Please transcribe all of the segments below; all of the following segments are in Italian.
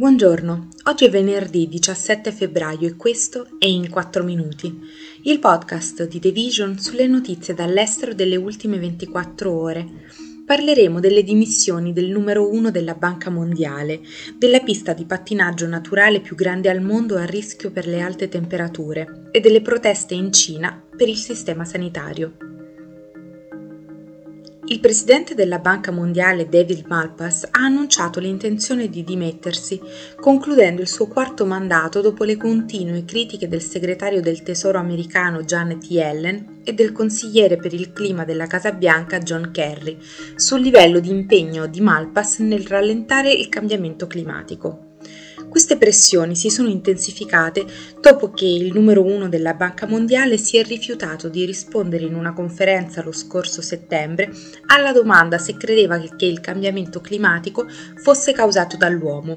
Buongiorno, oggi è venerdì 17 febbraio e questo è In 4 Minuti, il podcast di The Vision sulle notizie dall'estero delle ultime 24 ore. Parleremo delle dimissioni del numero uno della Banca Mondiale, della pista di pattinaggio naturale più grande al mondo a rischio per le alte temperature e delle proteste in Cina per il sistema sanitario. Il presidente della Banca Mondiale David Malpass ha annunciato l'intenzione di dimettersi, concludendo il suo quarto mandato dopo le continue critiche del segretario del Tesoro americano Janet Yellen e del consigliere per il clima della Casa Bianca John Kerry sul livello di impegno di Malpass nel rallentare il cambiamento climatico. Queste pressioni si sono intensificate dopo che il numero uno della Banca Mondiale si è rifiutato di rispondere in una conferenza lo scorso settembre alla domanda se credeva che il cambiamento climatico fosse causato dall'uomo.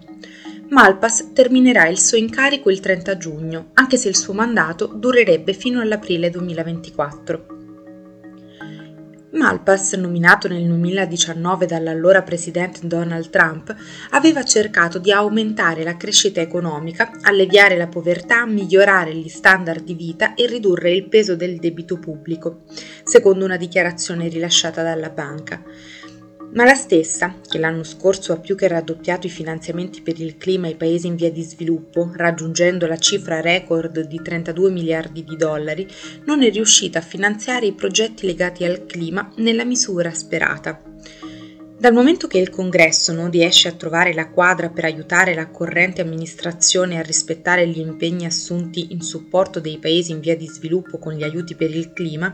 Malpass terminerà il suo incarico il 30 giugno, anche se il suo mandato durerebbe fino all'aprile 2024. Malpass, nominato nel 2019 dall'allora presidente Donald Trump, aveva cercato di aumentare la crescita economica, alleviare la povertà, migliorare gli standard di vita e ridurre il peso del debito pubblico, secondo una dichiarazione rilasciata dalla banca ma la stessa, che l'anno scorso ha più che raddoppiato i finanziamenti per il clima ai paesi in via di sviluppo, raggiungendo la cifra record di 32 miliardi di dollari, non è riuscita a finanziare i progetti legati al clima nella misura sperata. Dal momento che il Congresso non riesce a trovare la quadra per aiutare la corrente amministrazione a rispettare gli impegni assunti in supporto dei paesi in via di sviluppo con gli aiuti per il clima,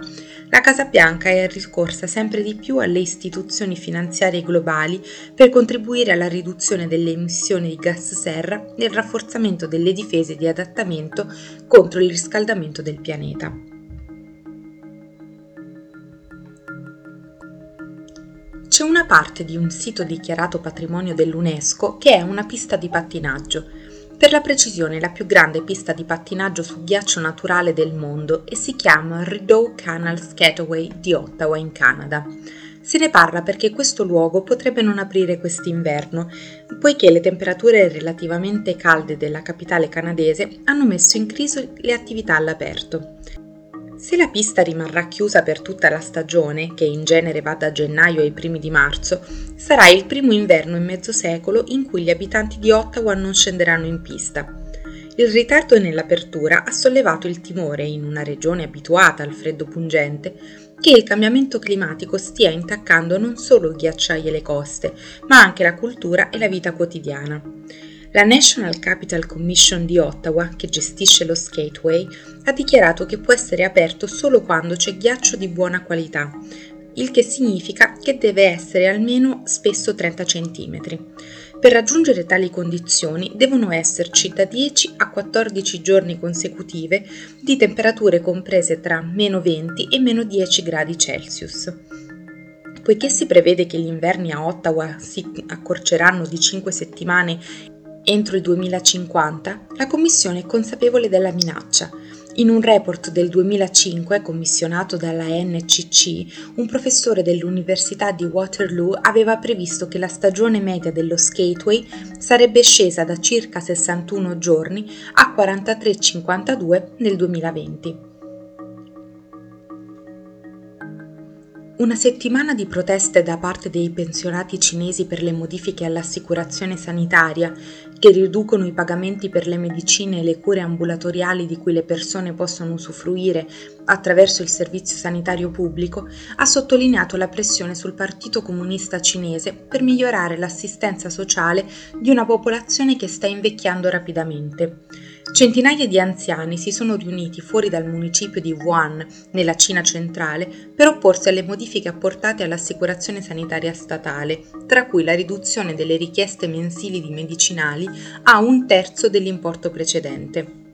la Casa Bianca è ricorsa sempre di più alle istituzioni finanziarie globali per contribuire alla riduzione delle emissioni di gas serra e al rafforzamento delle difese di adattamento contro il riscaldamento del pianeta. C'è una parte di un sito dichiarato patrimonio dell'UNESCO che è una pista di pattinaggio. Per la precisione la più grande pista di pattinaggio su ghiaccio naturale del mondo e si chiama Rideau Canal Skateway di Ottawa in Canada. Se ne parla perché questo luogo potrebbe non aprire quest'inverno, poiché le temperature relativamente calde della capitale canadese hanno messo in crisi le attività all'aperto. Se la pista rimarrà chiusa per tutta la stagione, che in genere va da gennaio ai primi di marzo, sarà il primo inverno in mezzo secolo in cui gli abitanti di Ottawa non scenderanno in pista. Il ritardo nell'apertura ha sollevato il timore, in una regione abituata al freddo pungente, che il cambiamento climatico stia intaccando non solo i ghiacciai e le coste, ma anche la cultura e la vita quotidiana. La National Capital Commission di Ottawa, che gestisce lo Skateway, ha dichiarato che può essere aperto solo quando c'è ghiaccio di buona qualità, il che significa che deve essere almeno spesso 30 cm. Per raggiungere tali condizioni devono esserci da 10 a 14 giorni consecutive di temperature comprese tra meno 20 e meno 10 gradi Celsius. Poiché si prevede che gli inverni a Ottawa si accorceranno di 5 settimane Entro il 2050 la Commissione è consapevole della minaccia. In un report del 2005 commissionato dalla NCC, un professore dell'Università di Waterloo aveva previsto che la stagione media dello skateway sarebbe scesa da circa 61 giorni a 43,52 nel 2020. Una settimana di proteste da parte dei pensionati cinesi per le modifiche all'assicurazione sanitaria, che riducono i pagamenti per le medicine e le cure ambulatoriali di cui le persone possono usufruire attraverso il servizio sanitario pubblico, ha sottolineato la pressione sul Partito Comunista Cinese per migliorare l'assistenza sociale di una popolazione che sta invecchiando rapidamente. Centinaia di anziani si sono riuniti fuori dal municipio di Wuhan, nella Cina centrale, per opporsi alle modifiche apportate all'assicurazione sanitaria statale, tra cui la riduzione delle richieste mensili di medicinali a un terzo dell'importo precedente.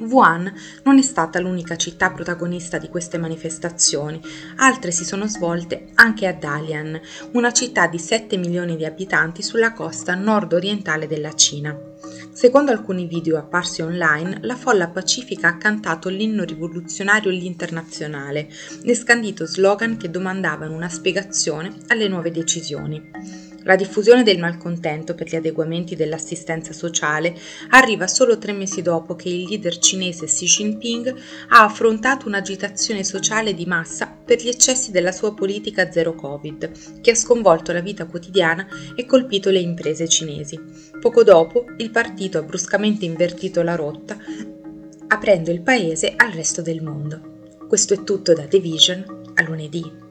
Wuhan non è stata l'unica città protagonista di queste manifestazioni, altre si sono svolte anche a Dalian, una città di 7 milioni di abitanti sulla costa nord-orientale della Cina. Secondo alcuni video apparsi online, la folla pacifica ha cantato l'inno rivoluzionario L'Internazionale e scandito slogan che domandavano una spiegazione alle nuove decisioni. La diffusione del malcontento per gli adeguamenti dell'assistenza sociale arriva solo tre mesi dopo che il leader cinese Xi Jinping ha affrontato un'agitazione sociale di massa per gli eccessi della sua politica zero Covid, che ha sconvolto la vita quotidiana e colpito le imprese cinesi. Poco dopo, il partito ha bruscamente invertito la rotta, aprendo il paese al resto del mondo. Questo è tutto da The Vision a lunedì.